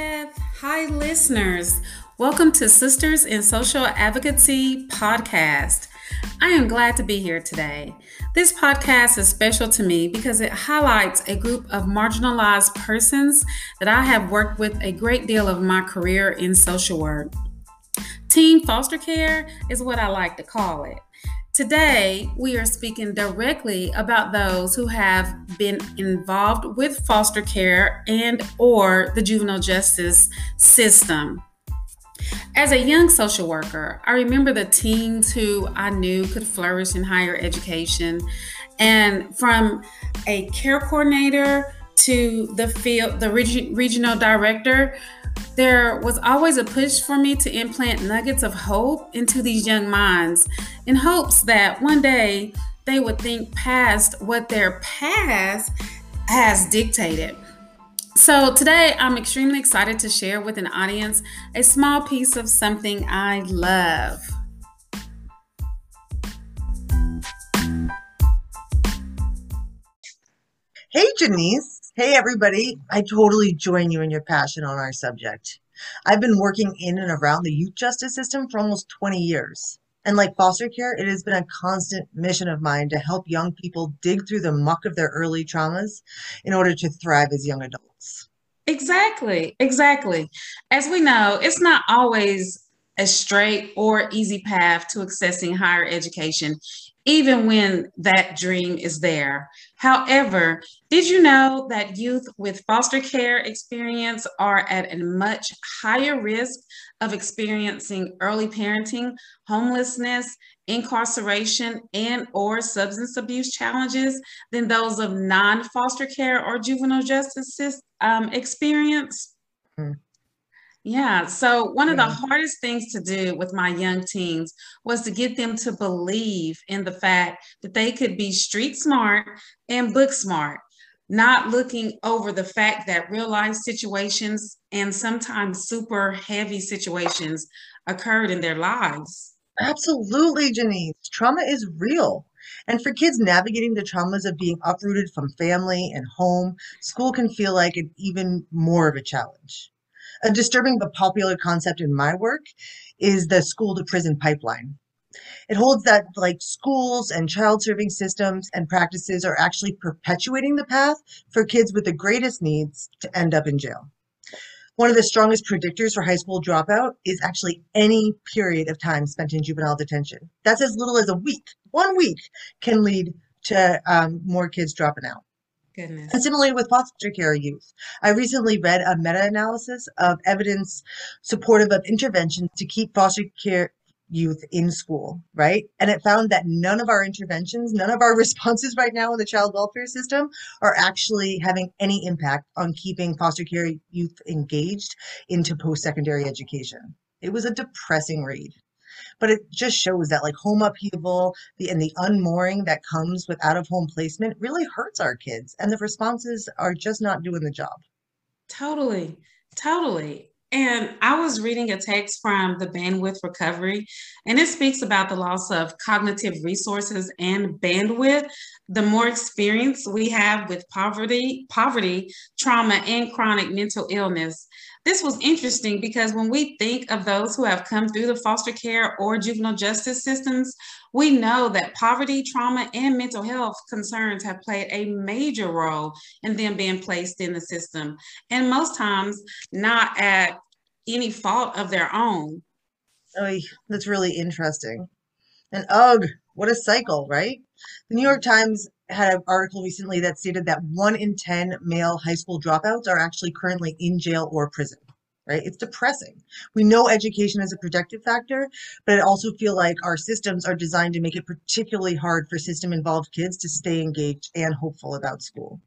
Hi, listeners. Welcome to Sisters in Social Advocacy podcast. I am glad to be here today. This podcast is special to me because it highlights a group of marginalized persons that I have worked with a great deal of my career in social work. Teen foster care is what I like to call it. Today, we are speaking directly about those who have been involved with foster care and or the juvenile justice system. As a young social worker, I remember the teens who I knew could flourish in higher education. And from a care coordinator to the field, the reg- regional director, there was always a push for me to implant nuggets of hope into these young minds in hopes that one day they would think past what their past has dictated. So, today I'm extremely excited to share with an audience a small piece of something I love. Hey, Janice. Hey, everybody. I totally join you in your passion on our subject. I've been working in and around the youth justice system for almost 20 years. And like foster care, it has been a constant mission of mine to help young people dig through the muck of their early traumas in order to thrive as young adults. Exactly, exactly. As we know, it's not always a straight or easy path to accessing higher education, even when that dream is there. However, did you know that youth with foster care experience are at a much higher risk of experiencing early parenting, homelessness, incarceration, and or substance abuse challenges than those of non-foster care or juvenile justice um, experience? Mm. Yeah. So one of the hardest things to do with my young teens was to get them to believe in the fact that they could be street smart and book smart, not looking over the fact that real life situations and sometimes super heavy situations occurred in their lives. Absolutely, Janice. Trauma is real. And for kids navigating the traumas of being uprooted from family and home, school can feel like an even more of a challenge. A disturbing but popular concept in my work is the school to prison pipeline. It holds that like schools and child serving systems and practices are actually perpetuating the path for kids with the greatest needs to end up in jail. One of the strongest predictors for high school dropout is actually any period of time spent in juvenile detention. That's as little as a week. One week can lead to um, more kids dropping out. Goodness. And similarly with foster care youth, I recently read a meta analysis of evidence supportive of interventions to keep foster care youth in school, right? And it found that none of our interventions, none of our responses right now in the child welfare system are actually having any impact on keeping foster care youth engaged into post secondary education. It was a depressing read but it just shows that like home upheaval the and the unmooring that comes with out of home placement really hurts our kids and the responses are just not doing the job. Totally totally and I was reading a text from the Bandwidth Recovery, and it speaks about the loss of cognitive resources and bandwidth. The more experience we have with poverty, poverty, trauma, and chronic mental illness, this was interesting because when we think of those who have come through the foster care or juvenile justice systems, we know that poverty, trauma, and mental health concerns have played a major role in them being placed in the system. And most times, not at any fault of their own. Oh, that's really interesting. And ugh, what a cycle, right? The New York Times had an article recently that stated that one in 10 male high school dropouts are actually currently in jail or prison, right? It's depressing. We know education is a protective factor, but I also feel like our systems are designed to make it particularly hard for system involved kids to stay engaged and hopeful about school.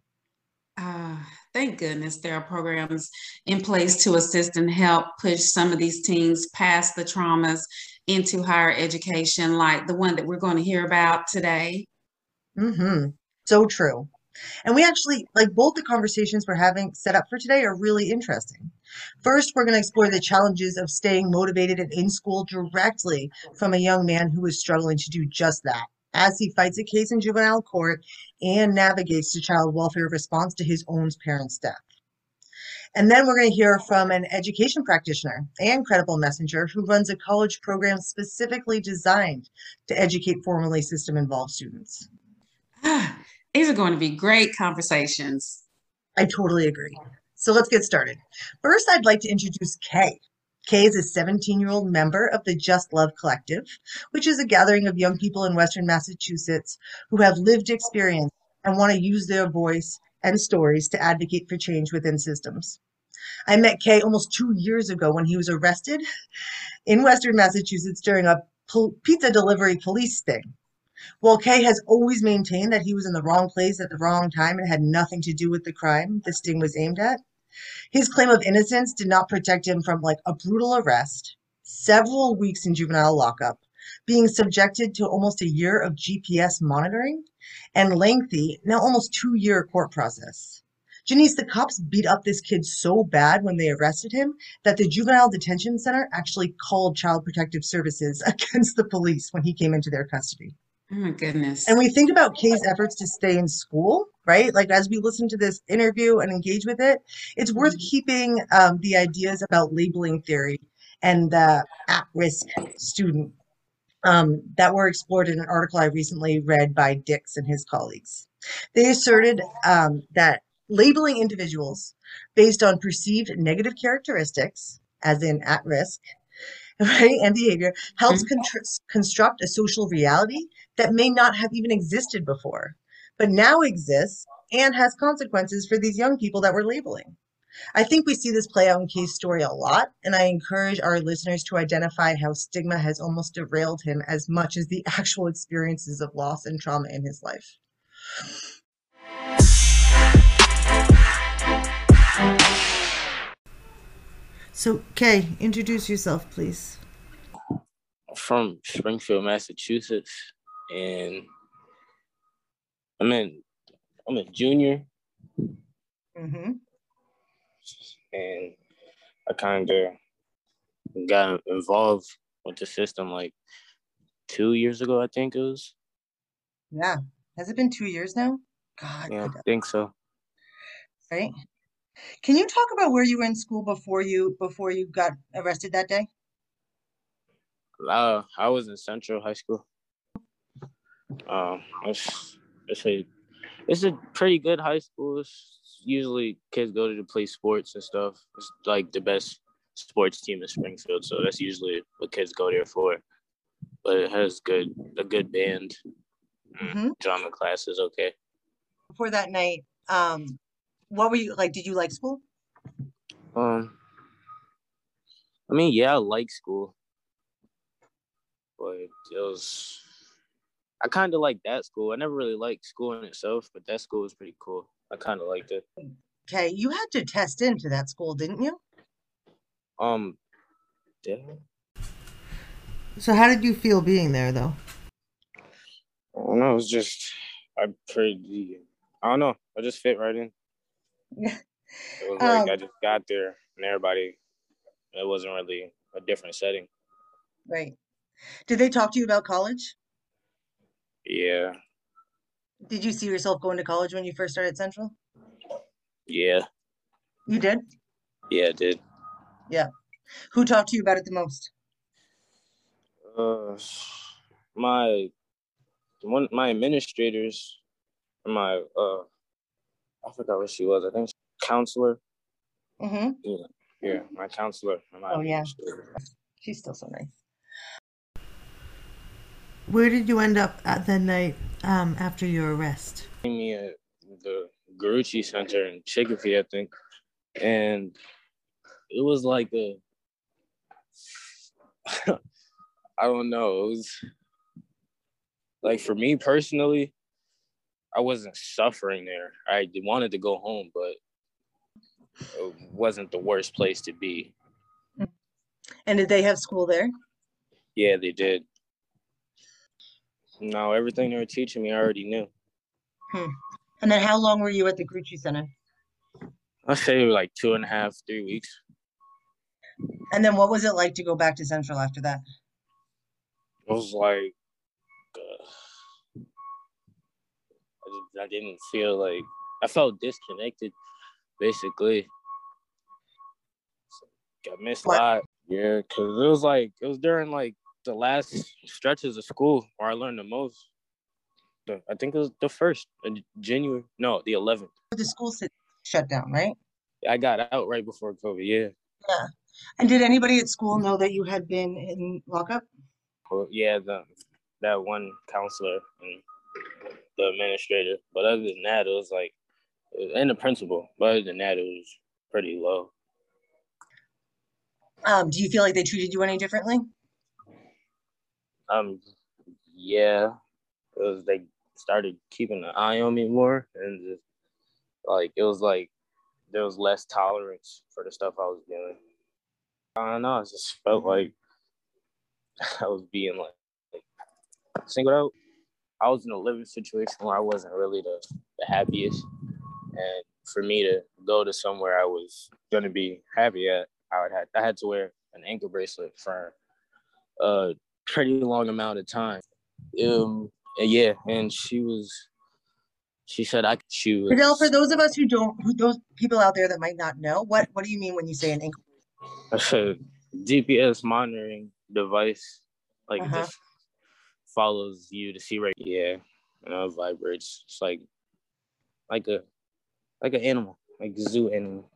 Uh, thank goodness there are programs in place to assist and help push some of these teens past the traumas into higher education, like the one that we're going to hear about today. Mm-hmm. So true. And we actually, like both the conversations we're having set up for today are really interesting. First, we're going to explore the challenges of staying motivated and in school directly from a young man who is struggling to do just that as he fights a case in juvenile court and navigates the child welfare response to his own parents' death. And then we're going to hear from an education practitioner and credible messenger who runs a college program specifically designed to educate formerly system involved students. Ah, these are going to be great conversations. I totally agree. So let's get started. First, I'd like to introduce Kay. Kay is a 17 year old member of the Just Love Collective, which is a gathering of young people in Western Massachusetts who have lived experience and want to use their voice and stories to advocate for change within systems. I met Kay almost two years ago when he was arrested in Western Massachusetts during a pizza delivery police sting. While Kay has always maintained that he was in the wrong place at the wrong time and had nothing to do with the crime the sting was aimed at, his claim of innocence did not protect him from like a brutal arrest, several weeks in juvenile lockup, being subjected to almost a year of GPS monitoring, and lengthy, now almost two year court process. Janice, the cops beat up this kid so bad when they arrested him that the juvenile detention center actually called Child Protective Services against the police when he came into their custody. Oh my goodness. And we think about Kay's efforts to stay in school, right? Like as we listen to this interview and engage with it, it's worth mm-hmm. keeping um, the ideas about labeling theory and the at risk student um, that were explored in an article I recently read by Dix and his colleagues. They asserted um, that labeling individuals based on perceived negative characteristics, as in at risk, right, and behavior, helps mm-hmm. construct a social reality that may not have even existed before, but now exists and has consequences for these young people that we're labeling. I think we see this play out in Kay's story a lot, and I encourage our listeners to identify how stigma has almost derailed him as much as the actual experiences of loss and trauma in his life. So, Kay, introduce yourself, please. from Springfield, Massachusetts, and I'm in I'm a junior. Mm-hmm and I kind of got involved with the system like two years ago. I think it was. Yeah, has it been two years now? God, yeah, I think so. Right. Can you talk about where you were in school before you before you got arrested that day? Uh, I was in Central High School. Um, it's it's a it's a pretty good high school. It's usually kids go to play sports and stuff. It's like the best sports team in Springfield, so that's usually what kids go there for. But it has good a good band. Mm, mm-hmm. Drama class is okay. Before that night, um, what were you like? Did you like school? Um, I mean, yeah, I like school, but it was. I kind of like that school. I never really liked school in itself, but that school was pretty cool. I kind of liked it. Okay, you had to test into that school, didn't you? Um, yeah. So, how did you feel being there, though? I don't know. It was just I pretty. I don't know. I just fit right in. Yeah. it was like um, I just got there, and everybody. It wasn't really a different setting. Right. Did they talk to you about college? Yeah. Did you see yourself going to college when you first started Central? Yeah. You did? Yeah, I did. Yeah. Who talked to you about it the most? Uh, my one my administrators, my uh, I forgot what she was. I think counselor. Mm-hmm. Yeah, yeah, my counselor. My oh yeah, she's still so nice. Where did you end up at the night um, after your arrest? Me at the Garucci Center in Chicopee, I think, and it was like a I don't know. It was like for me personally, I wasn't suffering there. I wanted to go home, but it wasn't the worst place to be. And did they have school there? Yeah, they did. No, everything they were teaching me, I already knew. Hmm. And then how long were you at the Garucci Center? I say like two and a half, three weeks. And then what was it like to go back to Central after that? It was like uh, I, just, I didn't feel like I felt disconnected, basically. I missed what? a lot. Yeah, because it was like it was during like the last stretches of school where I learned the most. The, I think it was the first in January. No, the 11th. The school shut down, right? I got out right before COVID. Yeah. Yeah. And did anybody at school know that you had been in lockup? Well, yeah, the that one counselor and the administrator. But other than that, it was like, and the principal. But other than that, it was pretty low. Um, do you feel like they treated you any differently? Um, yeah, because they started keeping an eye on me more, and just like it was like there was less tolerance for the stuff I was doing. I don't know. I just felt like I was being like, like singled out. I was in a living situation where I wasn't really the, the happiest, and for me to go to somewhere I was gonna be happy at, I would have I had to wear an ankle bracelet for a pretty long amount of time. Um, yeah, and she was she said I she was. Fidel, for those of us who don't, who those people out there that might not know, what what do you mean when you say an ankle? A GPS monitoring device, like uh-huh. just follows you to see right. Yeah, and it vibrates. It's like like a like an animal, like a zoo animal.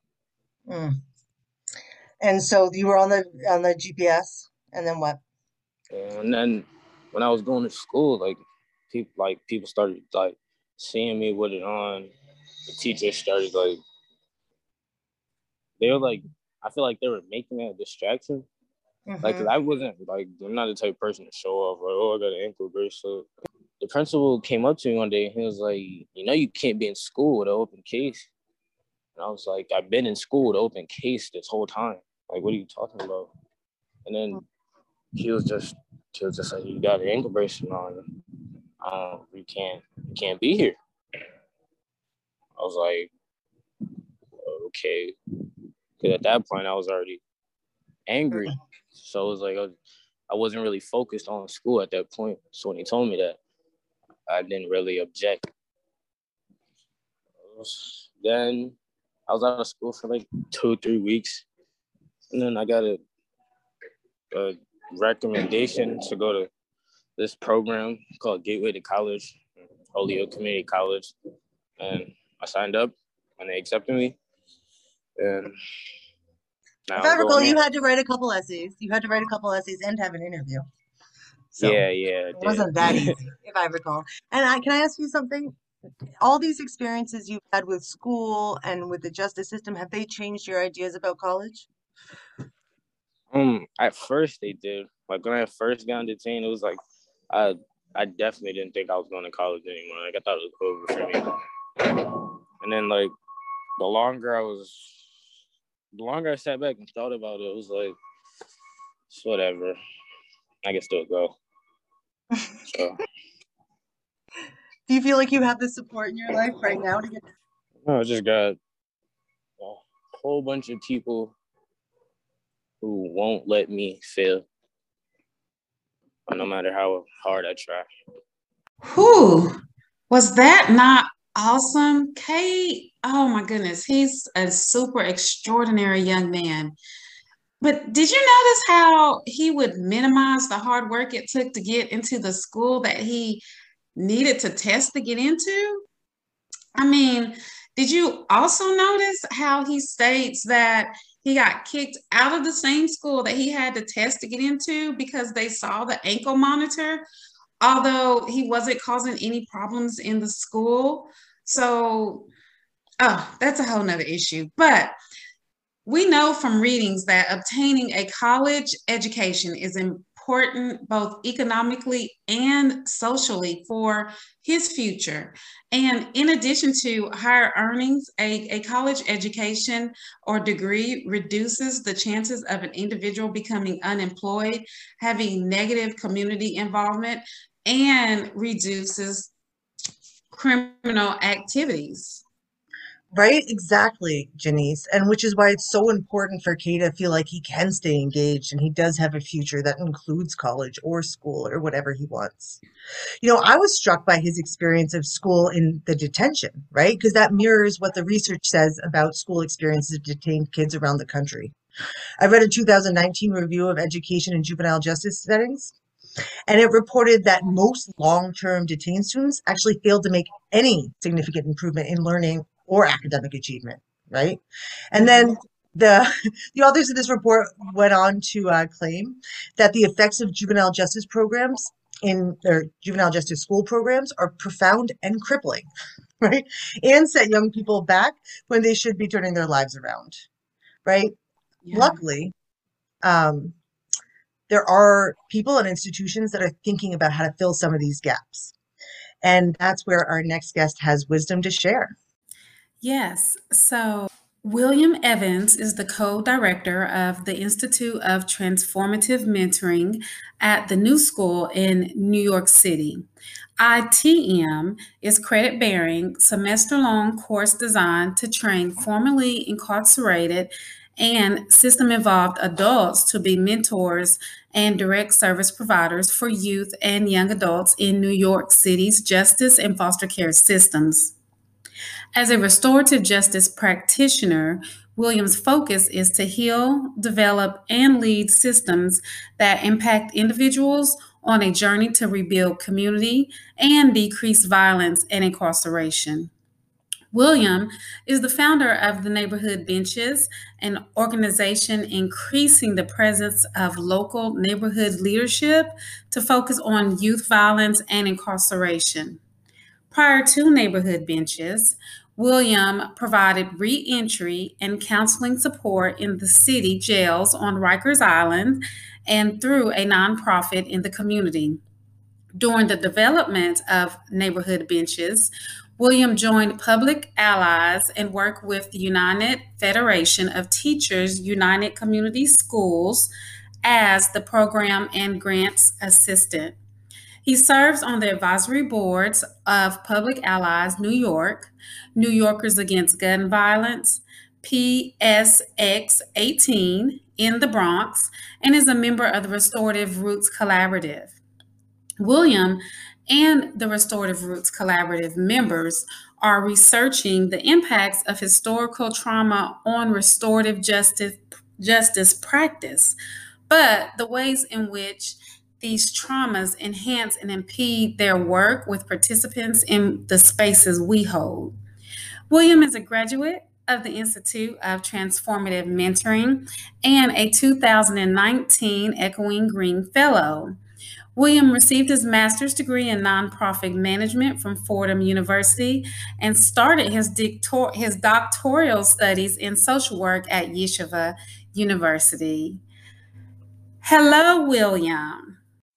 Mm. And so you were on the on the GPS, and then what? And then when I was going to school, like people like people started like seeing me with it on. The teachers started like they were like I feel like they were making it a distraction. Mm-hmm. Like I wasn't like I'm not the type of person to show off like oh I got an ankle bracelet. The principal came up to me one day and he was like, you know you can't be in school with an open case. And I was like, I've been in school with an open case this whole time. Like, what are you talking about? And then he was just, he was just like, you got an ankle bracelet on. Um, you can't, you can't be here. I was like, okay. Because at that point, I was already angry. So it was like, I wasn't really focused on school at that point. So when he told me that, I didn't really object. Then I was out of school for like two, three weeks. And then I got a, a recommendation to go to this program called Gateway to College, Holyoke Community College. And I signed up and they accepted me. And now if I recall, you had to write a couple essays. You had to write a couple essays and have an interview. So yeah, yeah. It, it wasn't that easy, if I recall. And I, can I ask you something? all these experiences you've had with school and with the justice system have they changed your ideas about college um at first they did. Like when i first got detained it was like i i definitely didn't think i was going to college anymore. Like i thought it was over for me. And then like the longer i was the longer i sat back and thought about it it was like it's whatever. I can still go. So. Do you feel like you have the support in your life right now to get? No, I just got a whole bunch of people who won't let me fail, no matter how hard I try. Who was that not awesome? Kate, oh my goodness, he's a super extraordinary young man. But did you notice how he would minimize the hard work it took to get into the school that he needed to test to get into? I mean, did you also notice how he states that he got kicked out of the same school that he had to test to get into because they saw the ankle monitor, although he wasn't causing any problems in the school? So, oh, that's a whole nother issue. But we know from readings that obtaining a college education is in, important both economically and socially for his future. And in addition to higher earnings, a, a college education or degree reduces the chances of an individual becoming unemployed, having negative community involvement, and reduces criminal activities. Right, exactly, Janice. And which is why it's so important for Kay to feel like he can stay engaged and he does have a future that includes college or school or whatever he wants. You know, I was struck by his experience of school in the detention, right? Because that mirrors what the research says about school experiences of detained kids around the country. I read a 2019 review of education in juvenile justice settings, and it reported that most long term detained students actually failed to make any significant improvement in learning or academic achievement, right? And then the, the authors of this report went on to uh, claim that the effects of juvenile justice programs in their juvenile justice school programs are profound and crippling, right? And set young people back when they should be turning their lives around, right? Yeah. Luckily, um, there are people and institutions that are thinking about how to fill some of these gaps. And that's where our next guest has wisdom to share. Yes. So, William Evans is the co director of the Institute of Transformative Mentoring at the New School in New York City. ITM is credit bearing, semester long course designed to train formerly incarcerated and system involved adults to be mentors and direct service providers for youth and young adults in New York City's justice and foster care systems. As a restorative justice practitioner, Williams' focus is to heal, develop, and lead systems that impact individuals on a journey to rebuild community and decrease violence and incarceration. William is the founder of the Neighborhood Benches, an organization increasing the presence of local neighborhood leadership to focus on youth violence and incarceration. Prior to Neighborhood Benches, William provided reentry and counseling support in the city jails on Rikers Island and through a nonprofit in the community. During the development of neighborhood benches, William joined Public Allies and worked with the United Federation of Teachers United Community Schools as the program and grants assistant. He serves on the advisory boards of Public Allies New York, New Yorkers Against Gun Violence, PSX 18 in the Bronx, and is a member of the Restorative Roots Collaborative. William and the Restorative Roots Collaborative members are researching the impacts of historical trauma on restorative justice, justice practice, but the ways in which these traumas enhance and impede their work with participants in the spaces we hold. William is a graduate of the Institute of Transformative Mentoring and a 2019 Echoing Green Fellow. William received his master's degree in nonprofit management from Fordham University and started his, his doctoral studies in social work at Yeshiva University. Hello, William.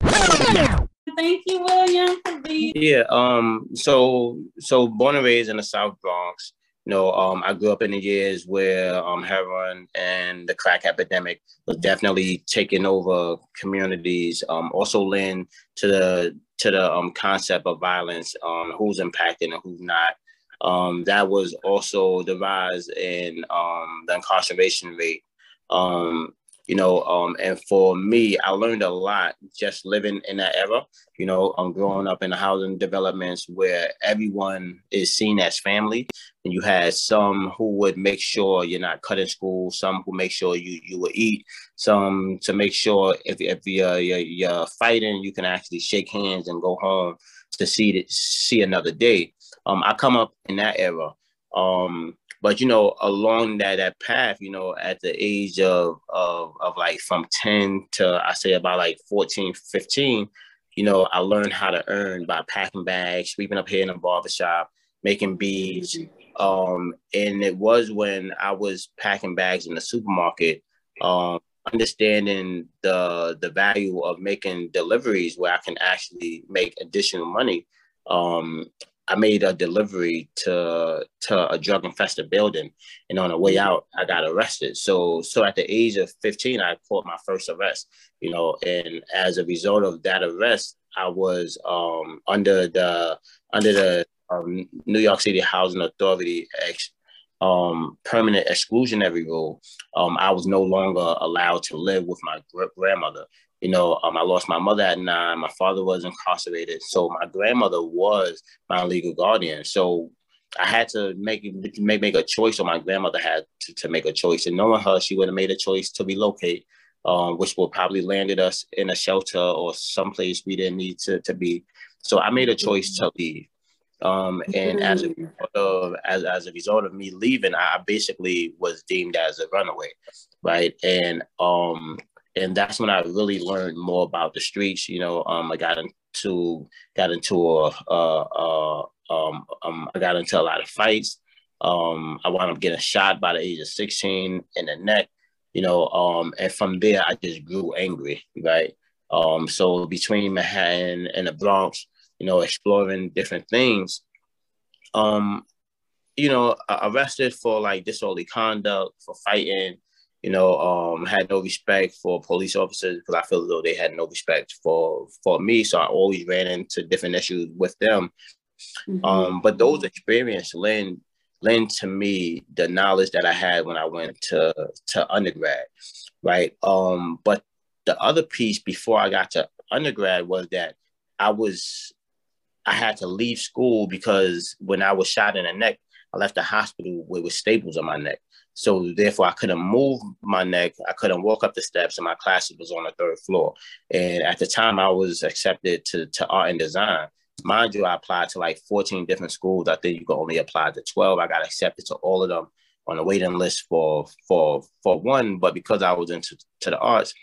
Thank you, William, for being. Yeah. Um. So, so born and raised in the South Bronx. You know, um, I grew up in the years where um, heroin and the crack epidemic was definitely taking over communities. Um, also lend to the to the um, concept of violence, um, who's impacted and who's not. Um, that was also the rise in um, the incarceration rate. Um, you know, um, and for me, I learned a lot just living in that era, you know, um, growing up in the housing developments where everyone is seen as family. And you had some who would make sure you're not cutting school, some who make sure you, you will eat, some to make sure if, if you're, you're, you're fighting, you can actually shake hands and go home to see, to see another day. Um, I come up in that era. Um, but you know, along that that path, you know, at the age of of of like from 10 to I say about like 14, 15, you know, I learned how to earn by packing bags, sweeping up here in the barbershop, making beads. Um, and it was when I was packing bags in the supermarket, um, understanding the the value of making deliveries where I can actually make additional money. Um, I made a delivery to to a drug infested building, and on the way mm-hmm. out, I got arrested. So so at the age of 15, I caught my first arrest. You know, and as a result of that arrest, I was um, under the under the um, New York City Housing Authority ex, um, permanent exclusionary rule. Um, I was no longer allowed to live with my grandmother you know, um, I lost my mother at nine. My father was incarcerated. So my grandmother was my legal guardian. So I had to make make make a choice, or my grandmother had to, to make a choice. And knowing her, she would have made a choice to relocate, um, which would probably landed us in a shelter or someplace we didn't need to, to be. So I made a choice to leave. Um, and as a of, as, as a result of me leaving, I basically was deemed as a runaway, right? And um, and that's when I really learned more about the streets. You know, um, I got into got into a, um, um, I got into a lot of fights. Um, I wound up getting shot by the age of 16 in the neck, you know, um, and from there I just grew angry, right? Um, so between Manhattan and the Bronx, you know, exploring different things, um, you know, arrested for like disorderly conduct, for fighting, you know, um, had no respect for police officers because I feel as though they had no respect for for me. So I always ran into different issues with them. Mm-hmm. Um, but those experiences lend lend to me the knowledge that I had when I went to to undergrad, right? Um, but the other piece before I got to undergrad was that I was I had to leave school because when I was shot in the neck, I left the hospital with, staples on my neck. So therefore, I couldn't move my neck. I couldn't walk up the steps, and my classes was on the third floor. And at the time, I was accepted to to art and design. Mind you, I applied to like 14 different schools. I think you could only apply to 12. I got accepted to all of them on the waiting list for for for one, but because I was into to the arts,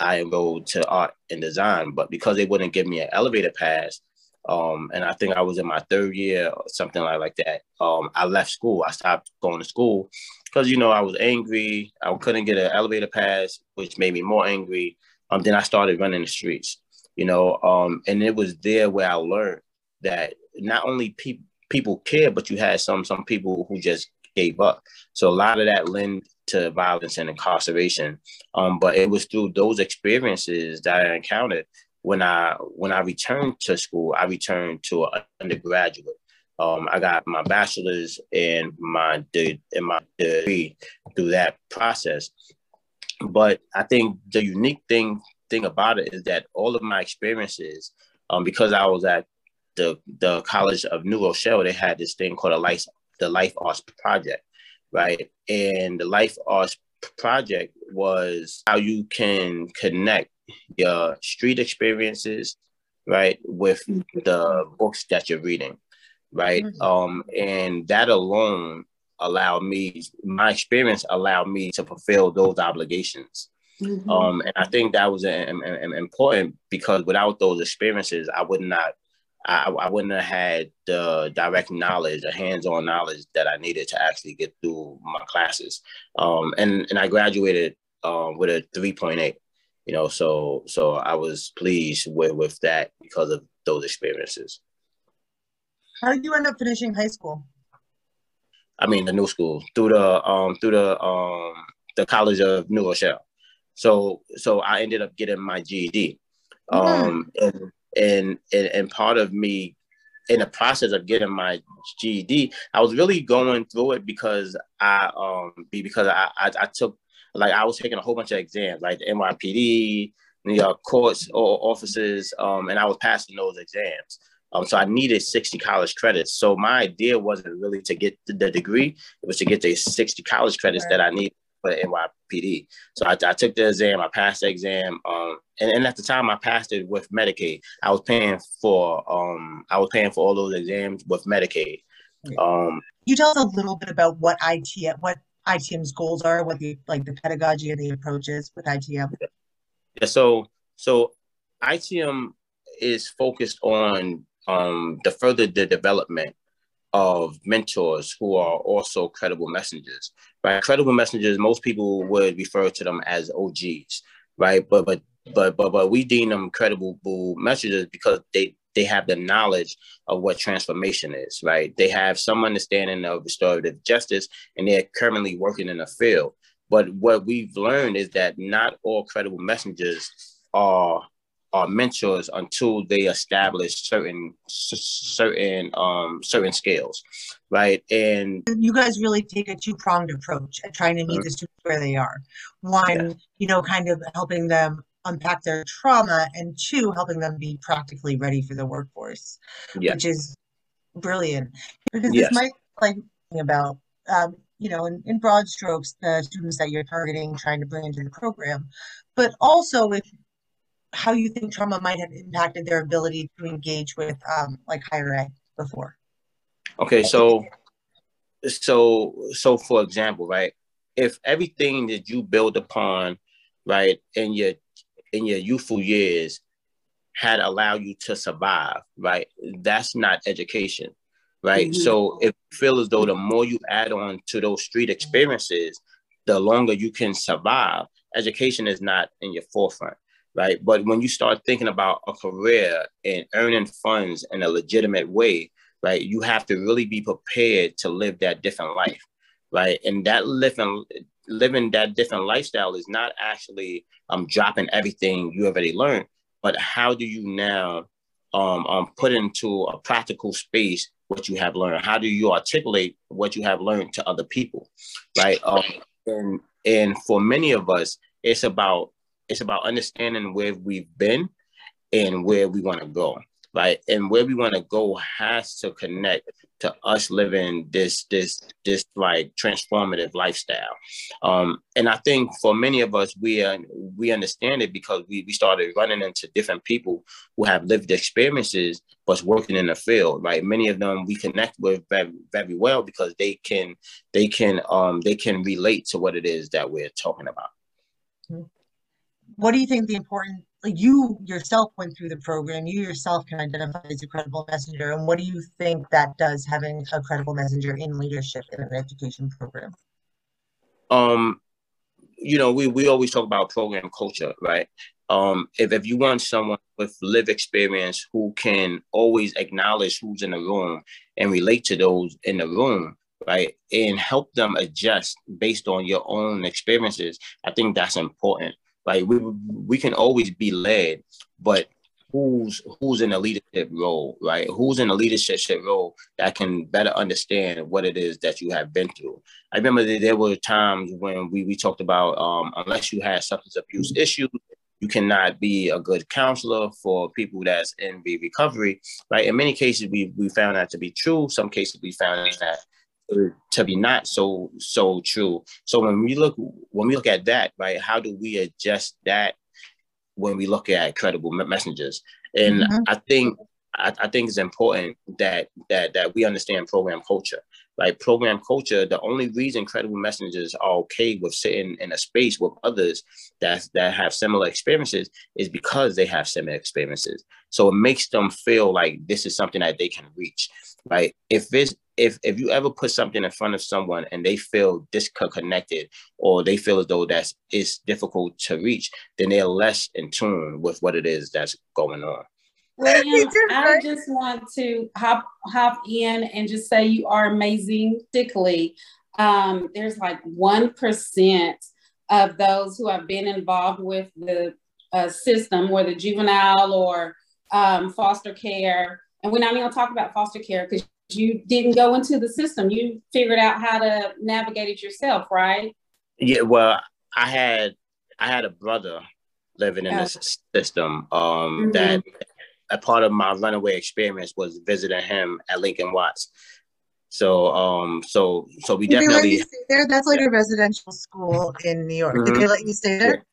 I enrolled to art and design. But because they wouldn't give me an elevator pass, um, and I think I was in my third year or something like, like that. Um, I left school. I stopped going to school because you know I was angry. I couldn't get an elevator pass, which made me more angry. Um, then I started running the streets you know, um, and it was there where I learned that not only people people care, but you had some some people who just gave up. So a lot of that lend to violence and incarceration. Um, but it was through those experiences that I encountered when I when I returned to school. I returned to an undergraduate. Um, I got my bachelor's and my de- and my degree through that process. But I think the unique thing thing about it is that all of my experiences, um, because I was at the the College of New Rochelle, they had this thing called a life the Life Arts Project, right? And the Life Arts Project was how you can connect your street experiences, right, with the books that you're reading, right? Mm-hmm. Um, and that alone allowed me, my experience allowed me to fulfill those obligations Mm-hmm. Um, and I think that was a, a, a, important because without those experiences, I would not, I, I wouldn't have had the direct knowledge, the hands-on knowledge that I needed to actually get through my classes. Um, and and I graduated um, with a three point eight. You know, so so I was pleased with with that because of those experiences. How did you end up finishing high school? I mean, the new school through the um through the um the College of New Rochelle. So so I ended up getting my GED. Um, and, and and and part of me in the process of getting my GED, I was really going through it because I um because I, I, I took like I was taking a whole bunch of exams like the NYPD, New York courts or offices, um, and I was passing those exams. Um, so I needed 60 college credits. So my idea wasn't really to get the degree; it was to get the 60 college credits right. that I needed for the NYPD. So I, I, took the exam, I passed the exam, um, and, and at the time I passed it with Medicaid. I was paying for um, I was paying for all those exams with Medicaid. Um, you tell us a little bit about what ITM, what ITM's goals are, what the like the pedagogy and the approaches with ITM. Yeah, so so ITM is focused on um, the further the development of mentors who are also credible messengers, right? Credible messengers, most people would refer to them as OGs, right? But but but but but we deem them credible messengers because they they have the knowledge of what transformation is, right? They have some understanding of restorative justice, and they're currently working in the field. But what we've learned is that not all credible messengers are are mentors until they establish certain certain um certain scales right and you guys really take a two-pronged approach at trying to meet mm-hmm. the students where they are one yeah. you know kind of helping them unpack their trauma and two helping them be practically ready for the workforce which is brilliant because yes. this might like about um, you know, in, in broad strokes, the students that you're targeting, trying to bring into the program, but also if how you think trauma might have impacted their ability to engage with um, like higher ed before. Okay, so so so for example, right, if everything that you build upon, right, in your in your youthful years had allowed you to survive, right, that's not education, right? Mm-hmm. So if you feel as though the more you add on to those street experiences, the longer you can survive. Education is not in your forefront, right? But when you start thinking about a career and earning funds in a legitimate way, right, you have to really be prepared to live that different life, right? And that living living that different lifestyle is not actually um dropping everything you already learned, but how do you now um, um put into a practical space what you have learned? How do you articulate what you have learned to other people, right? Um, and and for many of us, it's about it's about understanding where we've been and where we want to go right? And where we want to go has to connect to us living this this this like transformative lifestyle. Um, and I think for many of us, we uh, we understand it because we we started running into different people who have lived experiences but working in the field, right? Many of them we connect with very very well because they can they can um they can relate to what it is that we're talking about. What do you think the important like you yourself went through the program, you yourself can identify as a credible messenger. And what do you think that does having a credible messenger in leadership in an education program? Um, you know, we, we always talk about program culture, right? Um, if, if you want someone with live experience who can always acknowledge who's in the room and relate to those in the room, right, and help them adjust based on your own experiences, I think that's important. Like we we can always be led, but who's who's in a leadership role, right? Who's in a leadership role that can better understand what it is that you have been through. I remember there were times when we, we talked about um, unless you had substance abuse issues, you cannot be a good counselor for people that's in the recovery, right? In many cases, we we found that to be true. Some cases, we found that to be not so so true. So when we look when we look at that, right, how do we adjust that when we look at credible messengers? And mm-hmm. I think I, I, think it's important that that that we understand program culture. Like program culture, the only reason credible messengers are okay with sitting in a space with others that that have similar experiences is because they have similar experiences. So it makes them feel like this is something that they can reach. Right? If it's if if you ever put something in front of someone and they feel disconnected or they feel as though that's it's difficult to reach, then they're less in tune with what it is that's going on. William, I just want to hop hop in and just say you are amazing. Particularly, um, there's like one percent of those who have been involved with the uh, system, whether juvenile or um, foster care. And we're not even going to talk about foster care because you didn't go into the system. You figured out how to navigate it yourself, right? Yeah. Well, I had I had a brother living in this system um, mm-hmm. that a part of my runaway experience was visiting him at Lincoln Watts. So um so so we did definitely stay there. That's like a residential school in New York. Mm-hmm. Did they let you stay there?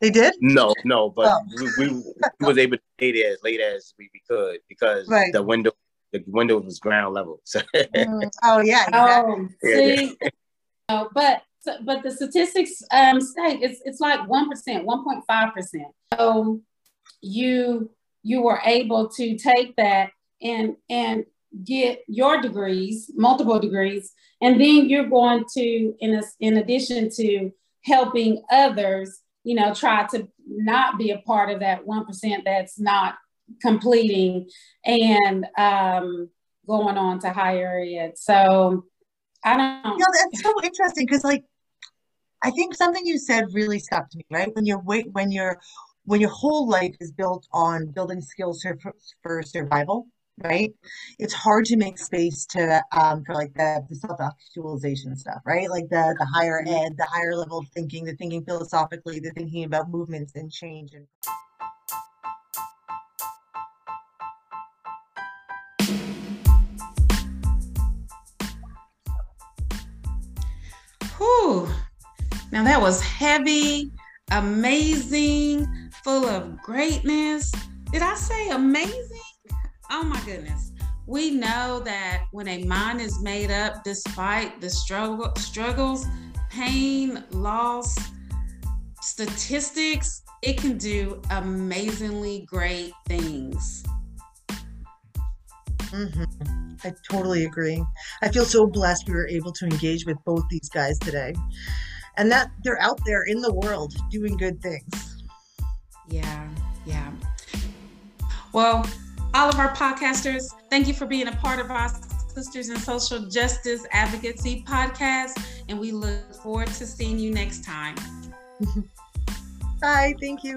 They did? No, no, but oh. we, we, we was able to stay there as late as we, we could because right. the window the window was ground level. So. mm. Oh yeah. Oh, see, no, but but the statistics um state it's it's like one percent, one point five percent. So you you were able to take that and and get your degrees, multiple degrees, and then you're going to, in a, in addition to helping others, you know, try to not be a part of that one percent that's not completing and um, going on to higher ed. So I don't. know. that's so interesting because, like, I think something you said really stuck to me. Right when you're when you're when your whole life is built on building skills for, survival right? It's hard to make space to um, for like the, the self-actualization stuff right? Like the the higher mm-hmm. ed the higher level thinking the thinking philosophically the thinking about movements and change and Whew. Now that was heavy, amazing, full of greatness. Did I say amazing? Oh my goodness. We know that when a mind is made up, despite the struggle, struggles, pain, loss, statistics, it can do amazingly great things. Mm-hmm. I totally agree. I feel so blessed we were able to engage with both these guys today and that they're out there in the world doing good things. Yeah, yeah. Well, all of our podcasters, thank you for being a part of our Sisters in Social Justice Advocacy podcast, and we look forward to seeing you next time. Bye. Thank you.